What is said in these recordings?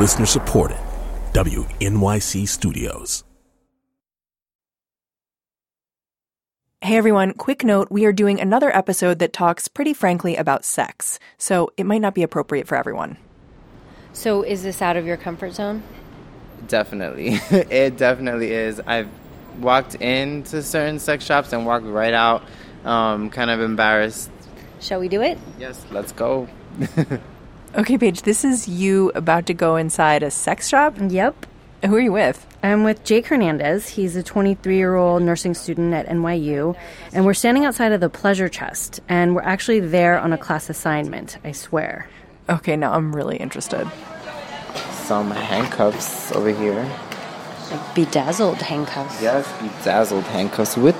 Listener supported. WNYC Studios. Hey everyone, quick note we are doing another episode that talks pretty frankly about sex, so it might not be appropriate for everyone. So, is this out of your comfort zone? Definitely. it definitely is. I've walked into certain sex shops and walked right out, um, kind of embarrassed. Shall we do it? Yes, let's go. Okay, Paige, this is you about to go inside a sex shop? Yep. Who are you with? I'm with Jake Hernandez. He's a 23 year old nursing student at NYU, and we're standing outside of the Pleasure Chest, and we're actually there on a class assignment, I swear. Okay, now I'm really interested. Some handcuffs over here. Like bedazzled handcuffs. Yes, bedazzled handcuffs with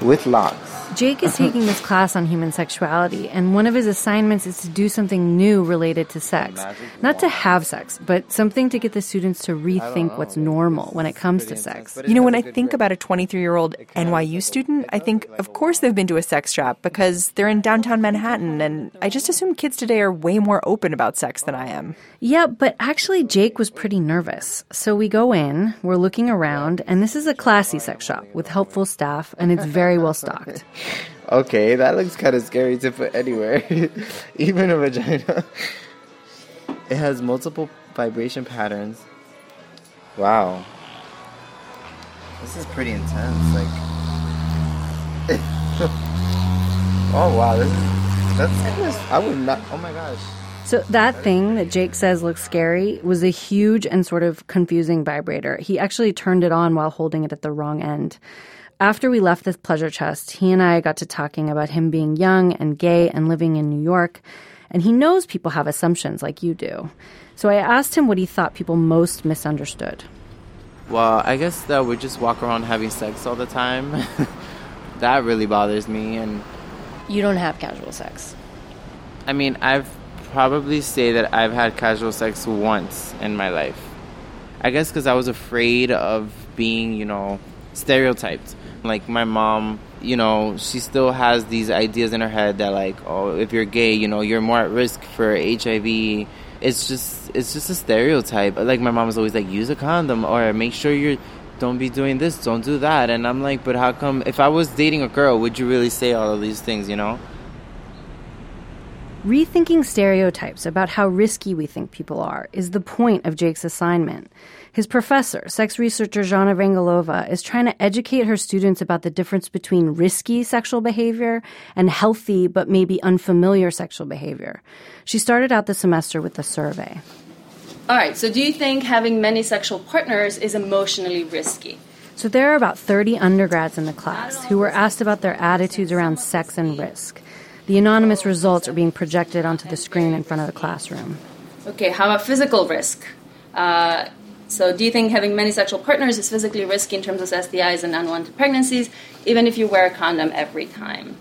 with locks. Jake is taking this class on human sexuality, and one of his assignments is to do something new related to sex. Not to have sex, but something to get the students to rethink what's normal when it comes to sex. You know, when I think about a 23 year old NYU student, I think, of course, they've been to a sex shop because they're in downtown Manhattan, and I just assume kids today are way more open about sex than I am. Yeah, but actually, Jake was pretty nervous. So we go in, we're looking around, and this is a classy sex shop with helpful staff, and it's very well stocked. Okay, that looks kind of scary to put anywhere, even a vagina. It has multiple vibration patterns. Wow. This is pretty intense. Like, oh wow, this is that's. I would not. Oh my gosh. So that thing that Jake says looks scary was a huge and sort of confusing vibrator. He actually turned it on while holding it at the wrong end. After we left this pleasure chest, he and I got to talking about him being young and gay and living in New York. And he knows people have assumptions like you do. So I asked him what he thought people most misunderstood. Well, I guess that we just walk around having sex all the time. that really bothers me, and You don't have casual sex. I mean, I've probably say that I've had casual sex once in my life. I guess because I was afraid of being, you know, stereotyped. Like my mom, you know, she still has these ideas in her head that like, oh, if you're gay, you know, you're more at risk for HIV. It's just, it's just a stereotype. Like my mom was always like, use a condom or make sure you're. Don't be doing this, don't do that. And I'm like, but how come if I was dating a girl, would you really say all of these things, you know? Rethinking stereotypes about how risky we think people are is the point of Jake's assignment. His professor, sex researcher Zhana Vrangalova, is trying to educate her students about the difference between risky sexual behavior and healthy but maybe unfamiliar sexual behavior. She started out the semester with a survey. All right, so do you think having many sexual partners is emotionally risky? So there are about 30 undergrads in the class who were asked about their attitudes around sex and risk. The anonymous results are being projected onto the screen in front of the classroom. Okay, how about physical risk? Uh, so, do you think having many sexual partners is physically risky in terms of STIs and unwanted pregnancies, even if you wear a condom every time?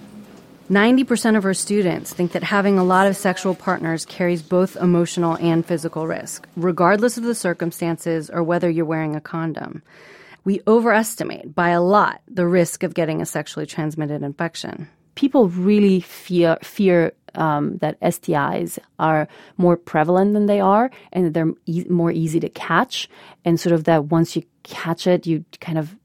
90% of her students think that having a lot of sexual partners carries both emotional and physical risk, regardless of the circumstances or whether you're wearing a condom. We overestimate by a lot the risk of getting a sexually transmitted infection. People really fear fear um, that STIs are more prevalent than they are, and they're e- more easy to catch, and sort of that once you catch it, you kind of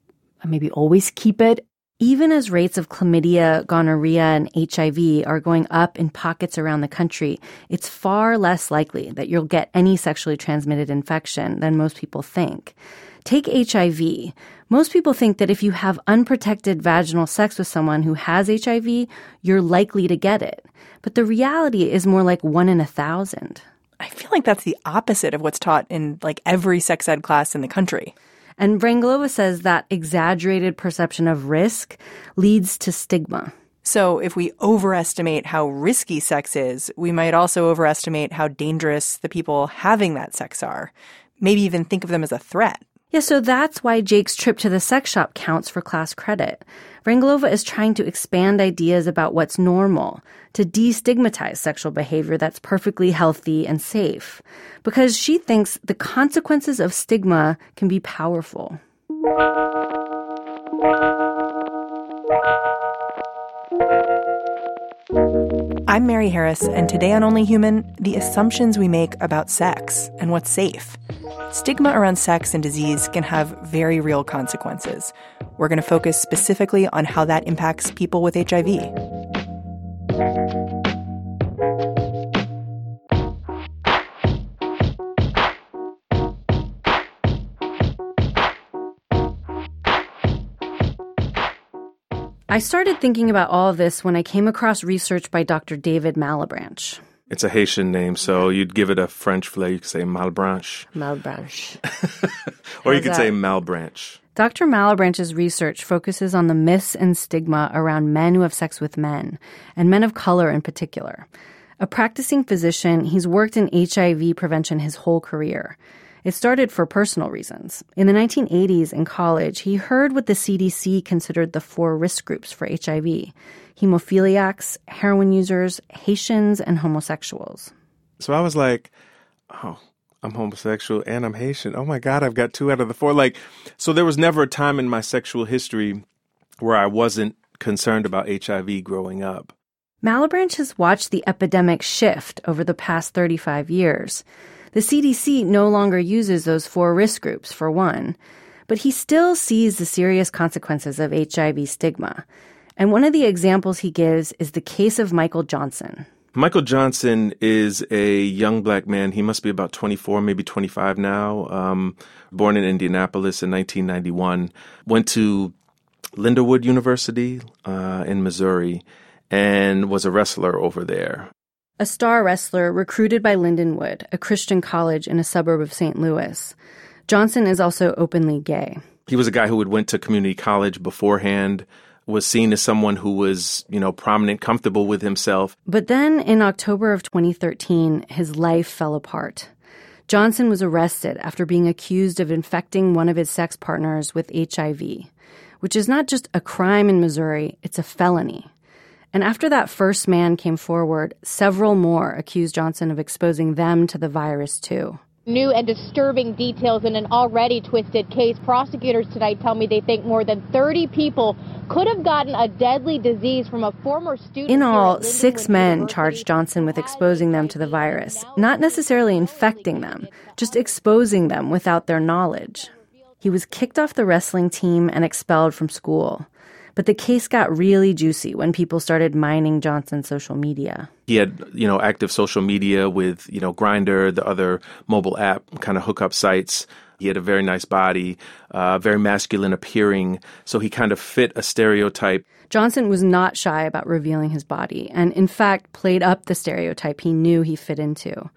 maybe always keep it. Even as rates of chlamydia, gonorrhea, and HIV are going up in pockets around the country, it's far less likely that you'll get any sexually transmitted infection than most people think. Take HIV. Most people think that if you have unprotected vaginal sex with someone who has HIV, you're likely to get it. But the reality is more like one in a thousand. I feel like that's the opposite of what's taught in like every sex ed class in the country. And Vrangalova says that exaggerated perception of risk leads to stigma. So, if we overestimate how risky sex is, we might also overestimate how dangerous the people having that sex are. Maybe even think of them as a threat. Yeah, so that's why Jake's trip to the sex shop counts for class credit. Vrangalova is trying to expand ideas about what's normal, to destigmatize sexual behavior that's perfectly healthy and safe, because she thinks the consequences of stigma can be powerful. I'm Mary Harris, and today on Only Human, the assumptions we make about sex and what's safe. Stigma around sex and disease can have very real consequences. We're going to focus specifically on how that impacts people with HIV. I started thinking about all of this when I came across research by Dr. David Malebranche. It's a Haitian name, so you'd give it a French flair. You could say Malebranche. Malebranche. or you could that? say Malbranche. Dr. Malebranche's research focuses on the myths and stigma around men who have sex with men, and men of color in particular. A practicing physician, he's worked in HIV prevention his whole career. It started for personal reasons. In the 1980s in college, he heard what the CDC considered the four risk groups for HIV hemophiliacs, heroin users, Haitians, and homosexuals. So I was like, oh, I'm homosexual and I'm Haitian. Oh my God, I've got two out of the four. Like, so there was never a time in my sexual history where I wasn't concerned about HIV growing up. Malebranche has watched the epidemic shift over the past 35 years. The CDC no longer uses those four risk groups, for one, but he still sees the serious consequences of HIV stigma. And one of the examples he gives is the case of Michael Johnson. Michael Johnson is a young black man. He must be about 24, maybe 25 now. Um, born in Indianapolis in 1991. Went to Lindenwood University uh, in Missouri and was a wrestler over there. A star wrestler recruited by Lindenwood, a Christian college in a suburb of St. Louis. Johnson is also openly gay. He was a guy who had went to community college beforehand, was seen as someone who was, you know, prominent, comfortable with himself. But then in October of 2013, his life fell apart. Johnson was arrested after being accused of infecting one of his sex partners with HIV, which is not just a crime in Missouri, it's a felony. And after that first man came forward, several more accused Johnson of exposing them to the virus too. New and disturbing details in an already twisted case. Prosecutors tonight tell me they think more than 30 people could have gotten a deadly disease from a former student. In all, six men charged Johnson with exposing them to the virus, not necessarily infecting them, just exposing them without their knowledge. He was kicked off the wrestling team and expelled from school. But the case got really juicy when people started mining Johnson's social media. He had, you know, active social media with, you know, Grindr, the other mobile app kind of hookup sites. He had a very nice body, uh, very masculine appearing. So he kind of fit a stereotype. Johnson was not shy about revealing his body, and in fact played up the stereotype he knew he fit into.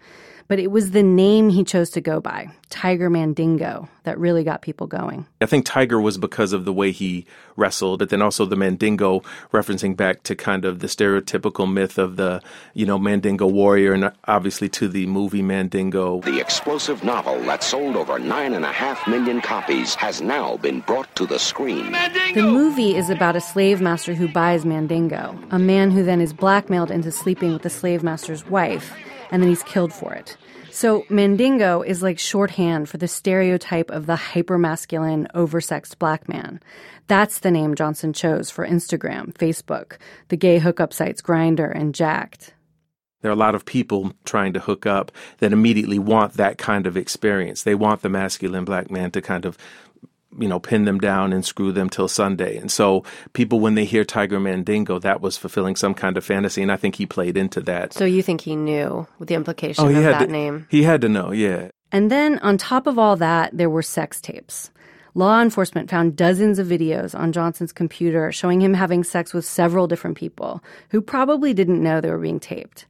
But it was the name he chose to go by, Tiger Mandingo, that really got people going. I think Tiger was because of the way he wrestled, but then also the Mandingo, referencing back to kind of the stereotypical myth of the, you know, Mandingo warrior, and obviously to the movie Mandingo. The explosive novel that sold over nine and a half million copies has now been brought to the screen. The movie is about a slave master who buys Mandingo, a man who then is blackmailed into sleeping with the slave master's wife, and then he's killed for it. So Mandingo is like shorthand for the stereotype of the hypermasculine, oversexed black man. That's the name Johnson chose for Instagram, Facebook, the gay hookup sites Grindr and Jacked. There are a lot of people trying to hook up that immediately want that kind of experience. They want the masculine black man to kind of, you know, pin them down and screw them till Sunday. And so people, when they hear Tiger Mandingo, that was fulfilling some kind of fantasy. And I think he played into that. So you think he knew with the implication oh, he of had that to, name? He had to know, yeah. And then on top of all that, there were sex tapes. Law enforcement found dozens of videos on Johnson's computer showing him having sex with several different people who probably didn't know they were being taped.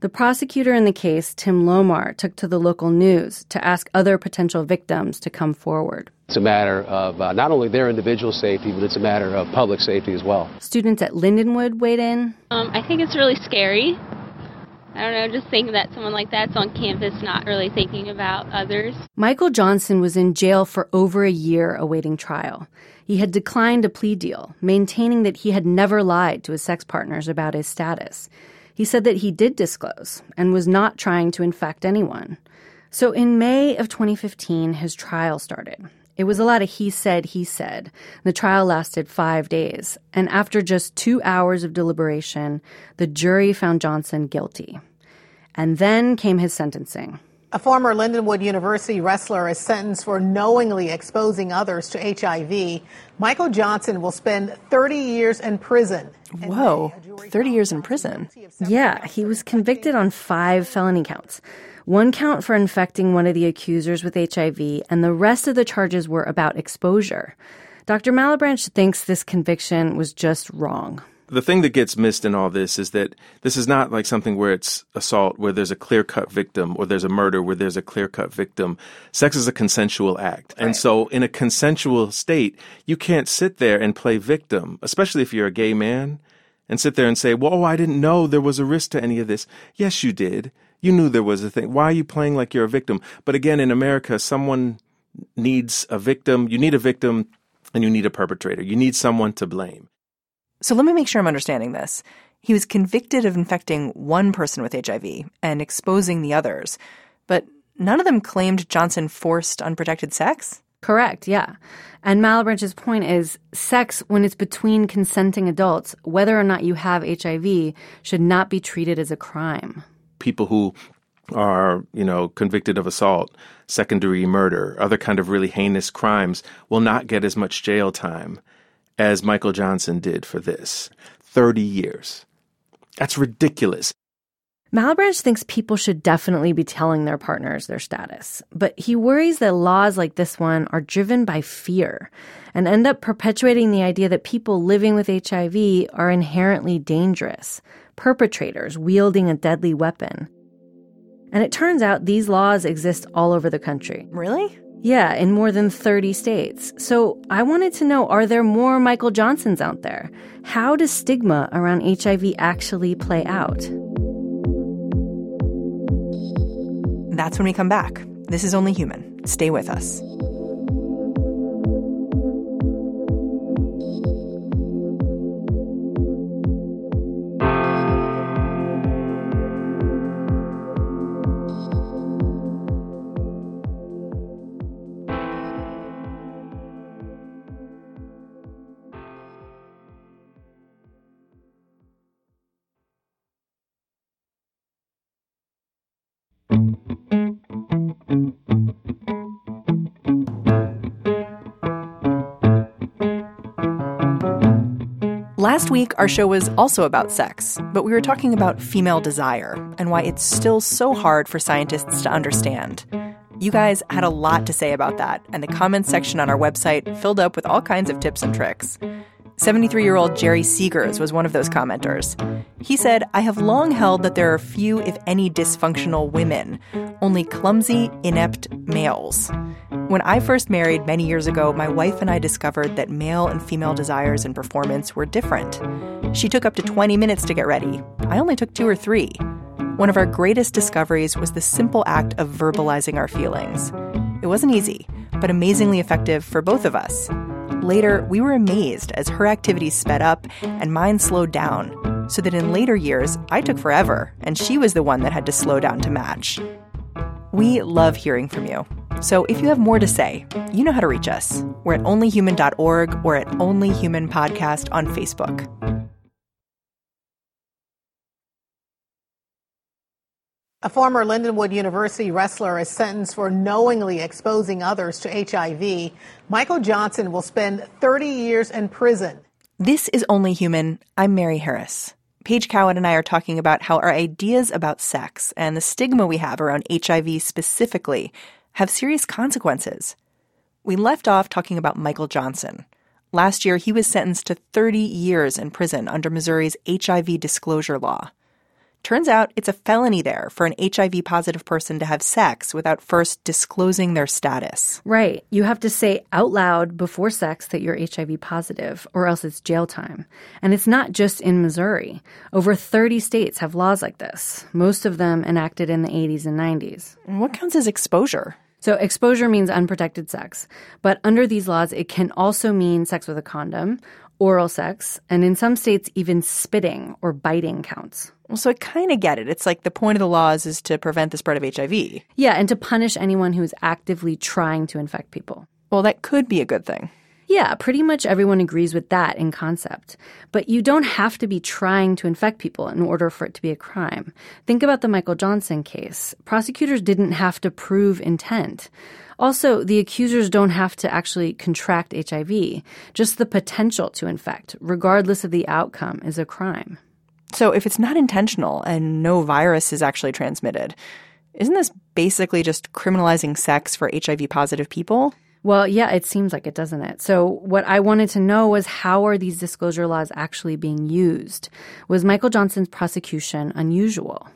The prosecutor in the case, Tim Lohmar, took to the local news to ask other potential victims to come forward. It's a matter of uh, not only their individual safety, but it's a matter of public safety as well. Students at Lindenwood weighed in. Um, I think it's really scary. I don't know, just thinking that someone like that's on campus not really thinking about others. Michael Johnson was in jail for over a year awaiting trial. He had declined a plea deal, maintaining that he had never lied to his sex partners about his status. He said that he did disclose and was not trying to infect anyone. So in May of 2015, his trial started. It was a lot of he said, he said. The trial lasted five days. And after just two hours of deliberation, the jury found Johnson guilty. And then came his sentencing. A former Lindenwood University wrestler is sentenced for knowingly exposing others to HIV. Michael Johnson will spend 30 years in prison. Whoa, 30 years in prison. Yeah, he was convicted on five felony counts. One count for infecting one of the accusers with HIV, and the rest of the charges were about exposure. Dr. Malebranche thinks this conviction was just wrong the thing that gets missed in all this is that this is not like something where it's assault where there's a clear cut victim or there's a murder where there's a clear cut victim. Sex is a consensual act. Right. And so in a consensual state, you can't sit there and play victim, especially if you're a gay man and sit there and say, well, oh, I didn't know there was a risk to any of this. Yes, you did. You knew there was a thing. Why are you playing like you're a victim? But again, in America, someone needs a victim. You need a victim and you need a perpetrator. You need someone to blame. So let me make sure I'm understanding this. He was convicted of infecting one person with HIV and exposing the others, but none of them claimed Johnson forced unprotected sex? Correct, yeah. And Malebranche's point is sex, when it's between consenting adults, whether or not you have HIV, should not be treated as a crime. People who are, you know, convicted of assault, secondary murder, other kind of really heinous crimes will not get as much jail time as Michael Johnson did for this 30 years. That's ridiculous. Malebranche thinks people should definitely be telling their partners their status, but he worries that laws like this one are driven by fear and end up perpetuating the idea that people living with HIV are inherently dangerous, perpetrators wielding a deadly weapon. And it turns out these laws exist all over the country. Really? Yeah, in more than 30 states. So I wanted to know are there more Michael Johnsons out there? How does stigma around HIV actually play out? That's when we come back. This is Only Human. Stay with us. Last week, our show was also about sex, but we were talking about female desire and why it's still so hard for scientists to understand. You guys had a lot to say about that, and the comments section on our website filled up with all kinds of tips and tricks. 73 year old Jerry Seegers was one of those commenters. He said, I have long held that there are few, if any, dysfunctional women, only clumsy, inept males. When I first married many years ago, my wife and I discovered that male and female desires and performance were different. She took up to 20 minutes to get ready. I only took two or three. One of our greatest discoveries was the simple act of verbalizing our feelings. It wasn't easy, but amazingly effective for both of us. Later, we were amazed as her activities sped up and mine slowed down, so that in later years, I took forever, and she was the one that had to slow down to match. We love hearing from you. So if you have more to say, you know how to reach us. We're at onlyhuman.org or at onlyhumanpodcast on Facebook. A former Lindenwood University wrestler is sentenced for knowingly exposing others to HIV. Michael Johnson will spend 30 years in prison. This is Only Human. I'm Mary Harris. Paige Cowett and I are talking about how our ideas about sex and the stigma we have around HIV specifically have serious consequences. We left off talking about Michael Johnson. Last year, he was sentenced to 30 years in prison under Missouri's HIV disclosure law. Turns out it's a felony there for an HIV positive person to have sex without first disclosing their status. Right. You have to say out loud before sex that you're HIV positive, or else it's jail time. And it's not just in Missouri. Over 30 states have laws like this, most of them enacted in the 80s and 90s. And what counts as exposure? So, exposure means unprotected sex. But under these laws, it can also mean sex with a condom, oral sex, and in some states, even spitting or biting counts. Well, so I kind of get it. It's like the point of the laws is to prevent the spread of HIV. Yeah, and to punish anyone who is actively trying to infect people. Well, that could be a good thing. Yeah, pretty much everyone agrees with that in concept. But you don't have to be trying to infect people in order for it to be a crime. Think about the Michael Johnson case. Prosecutors didn't have to prove intent. Also, the accusers don't have to actually contract HIV. Just the potential to infect, regardless of the outcome, is a crime. So if it's not intentional and no virus is actually transmitted, isn't this basically just criminalizing sex for HIV positive people? Well, yeah, it seems like it, doesn't it? So, what I wanted to know was how are these disclosure laws actually being used? Was Michael Johnson's prosecution unusual?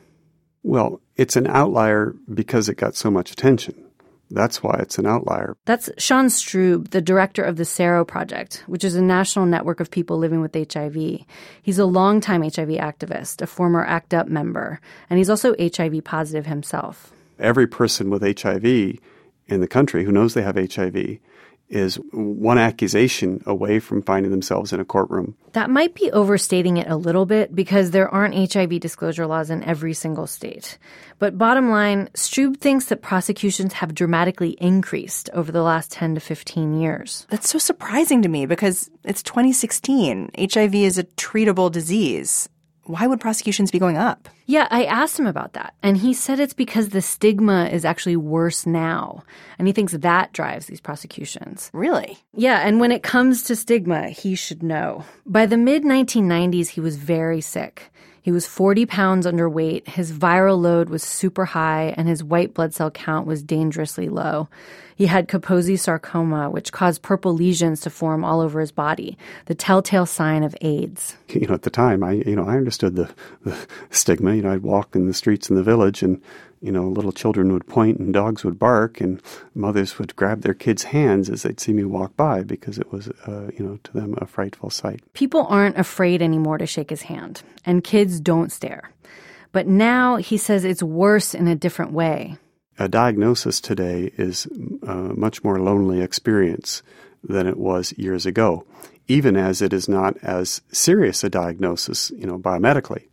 Well, it's an outlier because it got so much attention. That's why it's an outlier. That's Sean Strub, the director of the Sero Project, which is a national network of people living with HIV. He's a longtime HIV activist, a former ACT UP member, and he's also HIV positive himself. Every person with HIV in the country who knows they have HIV is one accusation away from finding themselves in a courtroom. That might be overstating it a little bit because there aren't HIV disclosure laws in every single state. But bottom line, Strub thinks that prosecutions have dramatically increased over the last 10 to 15 years. That's so surprising to me because it's 2016. HIV is a treatable disease why would prosecutions be going up? Yeah, I asked him about that. And he said it's because the stigma is actually worse now. And he thinks that drives these prosecutions. Really? Yeah, and when it comes to stigma, he should know. By the mid 1990s, he was very sick. He was 40 pounds underweight, his viral load was super high, and his white blood cell count was dangerously low. He had Kaposi sarcoma, which caused purple lesions to form all over his body, the telltale sign of AIDS. You know, at the time, I you know I understood the, the stigma. You know, I'd walk in the streets in the village, and you know, little children would point and dogs would bark, and mothers would grab their kids' hands as they'd see me walk by because it was, uh, you know, to them a frightful sight. People aren't afraid anymore to shake his hand, and kids don't stare. But now he says it's worse in a different way a diagnosis today is a much more lonely experience than it was years ago, even as it is not as serious a diagnosis, you know, biomedically.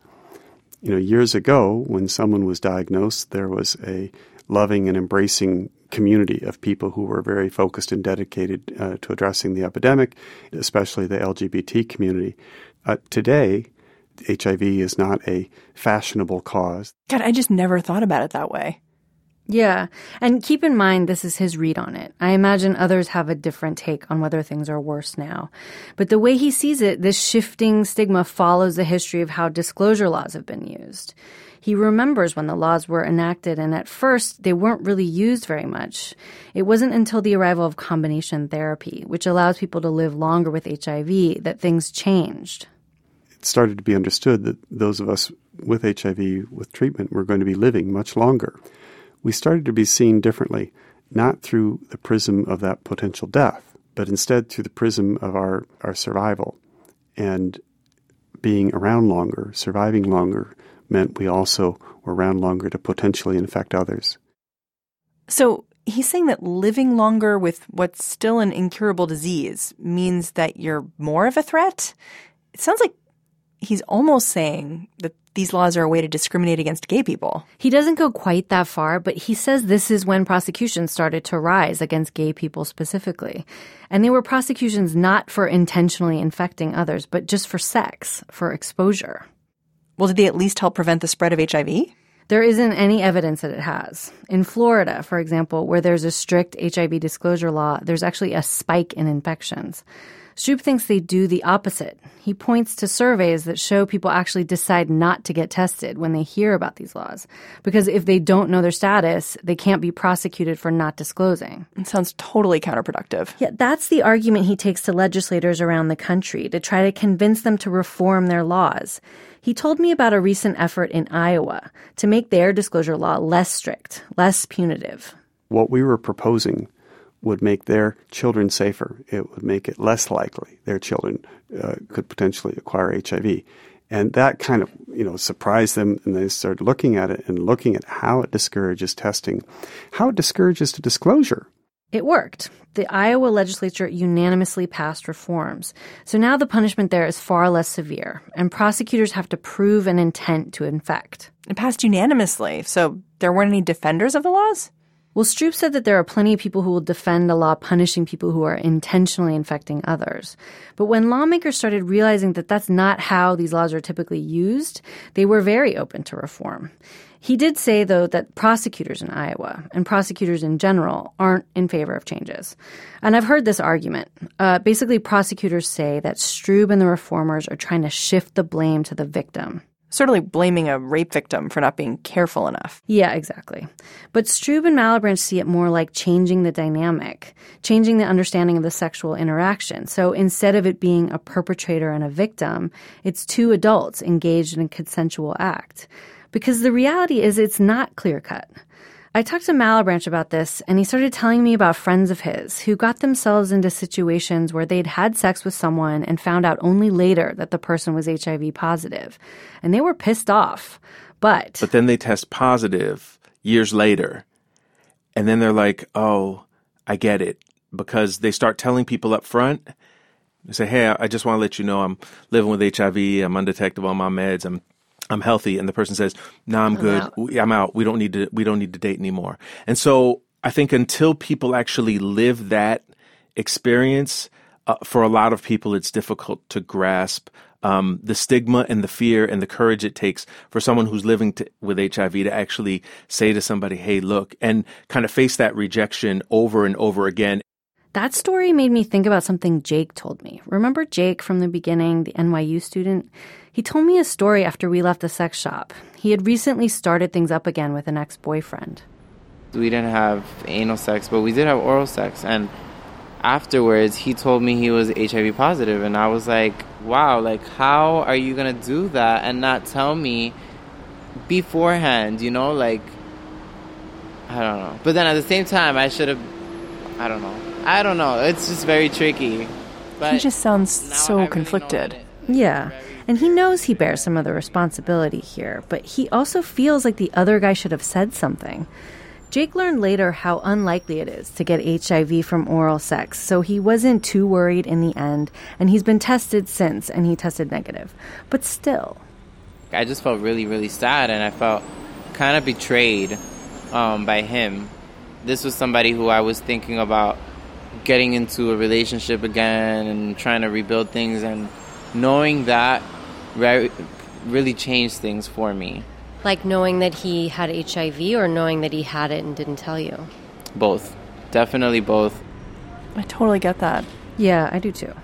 You know, years ago, when someone was diagnosed, there was a loving and embracing community of people who were very focused and dedicated uh, to addressing the epidemic, especially the LGBT community. Uh, today, HIV is not a fashionable cause. God, I just never thought about it that way. Yeah. And keep in mind, this is his read on it. I imagine others have a different take on whether things are worse now. But the way he sees it, this shifting stigma follows the history of how disclosure laws have been used. He remembers when the laws were enacted, and at first, they weren't really used very much. It wasn't until the arrival of combination therapy, which allows people to live longer with HIV, that things changed. It started to be understood that those of us with HIV with treatment were going to be living much longer we started to be seen differently, not through the prism of that potential death, but instead through the prism of our, our survival. And being around longer, surviving longer, meant we also were around longer to potentially infect others. So he's saying that living longer with what's still an incurable disease means that you're more of a threat? It sounds like he's almost saying that these laws are a way to discriminate against gay people. He doesn't go quite that far, but he says this is when prosecutions started to rise against gay people specifically. And they were prosecutions not for intentionally infecting others, but just for sex, for exposure. Well, did they at least help prevent the spread of HIV? There isn't any evidence that it has. In Florida, for example, where there's a strict HIV disclosure law, there's actually a spike in infections. Strub thinks they do the opposite. He points to surveys that show people actually decide not to get tested when they hear about these laws. Because if they don't know their status, they can't be prosecuted for not disclosing. It sounds totally counterproductive. Yeah, that's the argument he takes to legislators around the country to try to convince them to reform their laws. He told me about a recent effort in Iowa to make their disclosure law less strict, less punitive. What we were proposing would make their children safer. It would make it less likely their children uh, could potentially acquire HIV. And that kind of, you know, surprised them and they started looking at it and looking at how it discourages testing, how it discourages the disclosure. It worked. The Iowa legislature unanimously passed reforms. So now the punishment there is far less severe, and prosecutors have to prove an intent to infect. It passed unanimously, so there weren't any defenders of the laws? Well, Strub said that there are plenty of people who will defend a law punishing people who are intentionally infecting others. But when lawmakers started realizing that that's not how these laws are typically used, they were very open to reform. He did say, though, that prosecutors in Iowa and prosecutors in general aren't in favor of changes. And I've heard this argument. Uh, basically, prosecutors say that Strub and the reformers are trying to shift the blame to the victim. Like blaming a rape victim for not being careful enough. Yeah, exactly. But Strub and Malebranche see it more like changing the dynamic, changing the understanding of the sexual interaction. So instead of it being a perpetrator and a victim, it's two adults engaged in a consensual act because the reality is it's not clear cut. I talked to Malebranche about this, and he started telling me about friends of his who got themselves into situations where they'd had sex with someone and found out only later that the person was HIV positive. And they were pissed off. But. But then they test positive years later. And then they're like, oh, I get it. Because they start telling people up front. They say, hey, I just want to let you know I'm living with HIV. I'm undetectable on my meds. I'm I'm healthy, and the person says, "No, nah, I'm, I'm good. Out. I'm out. We don't need to. We don't need to date anymore." And so I think until people actually live that experience, uh, for a lot of people, it's difficult to grasp um, the stigma and the fear and the courage it takes for someone who's living to, with HIV to actually say to somebody, "Hey, look," and kind of face that rejection over and over again. That story made me think about something Jake told me. Remember Jake from the beginning, the NYU student? He told me a story after we left the sex shop. He had recently started things up again with an ex boyfriend. We didn't have anal sex, but we did have oral sex. And afterwards, he told me he was HIV positive, And I was like, wow, like, how are you going to do that and not tell me beforehand, you know? Like, I don't know. But then at the same time, I should have, I don't know. I don't know. It's just very tricky. But he just sounds so conflicted. Yeah. And he knows he bears some of the responsibility here, but he also feels like the other guy should have said something. Jake learned later how unlikely it is to get HIV from oral sex, so he wasn't too worried in the end, and he's been tested since, and he tested negative. But still. I just felt really, really sad, and I felt kind of betrayed um, by him. This was somebody who I was thinking about getting into a relationship again and trying to rebuild things, and knowing that re- really changed things for me. Like knowing that he had HIV or knowing that he had it and didn't tell you? Both. Definitely both. I totally get that. Yeah, I do too.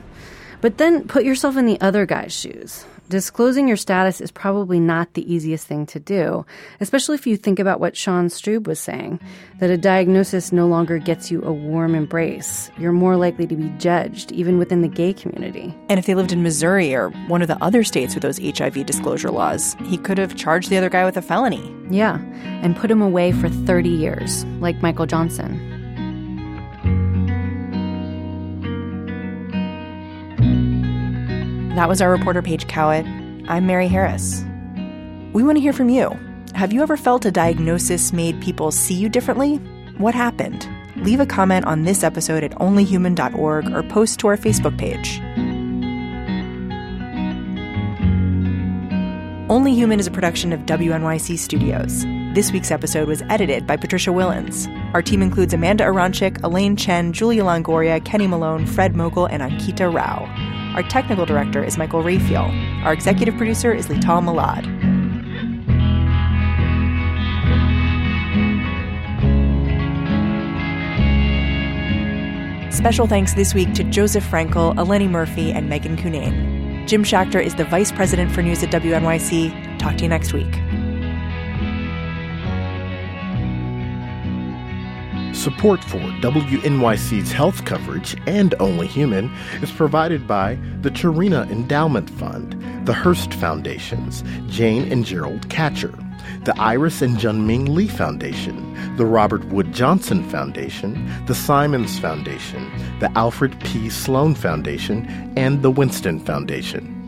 But then put yourself in the other guy's shoes disclosing your status is probably not the easiest thing to do, especially if you think about what Sean Strub was saying that a diagnosis no longer gets you a warm embrace. You're more likely to be judged, even within the gay community. And if they lived in Missouri or one of the other states with those HIV disclosure laws, he could have charged the other guy with a felony. Yeah, and put him away for 30 years, like Michael Johnson. That was our reporter, Paige Cowett. I'm Mary Harris. We want to hear from you. Have you ever felt a diagnosis made people see you differently? What happened? Leave a comment on this episode at onlyhuman.org or post to our Facebook page. Only Human is a production of WNYC Studios. This week's episode was edited by Patricia Willens. Our team includes Amanda Aronczyk, Elaine Chen, Julia Longoria, Kenny Malone, Fred Mogul, and Ankita Rao. Our technical director is Michael Raphael. Our executive producer is Lital Malad. Special thanks this week to Joseph Frankel, Eleni Murphy, and Megan Cunane. Jim Schachter is the Vice President for News at WNYC. Talk to you next week. Support for WNYC's health coverage and Only Human is provided by the Tarina Endowment Fund, the Hearst Foundations, Jane and Gerald Katcher, the Iris and Junming Lee Foundation, the Robert Wood Johnson Foundation, the Simons Foundation, the Alfred P. Sloan Foundation, and the Winston Foundation.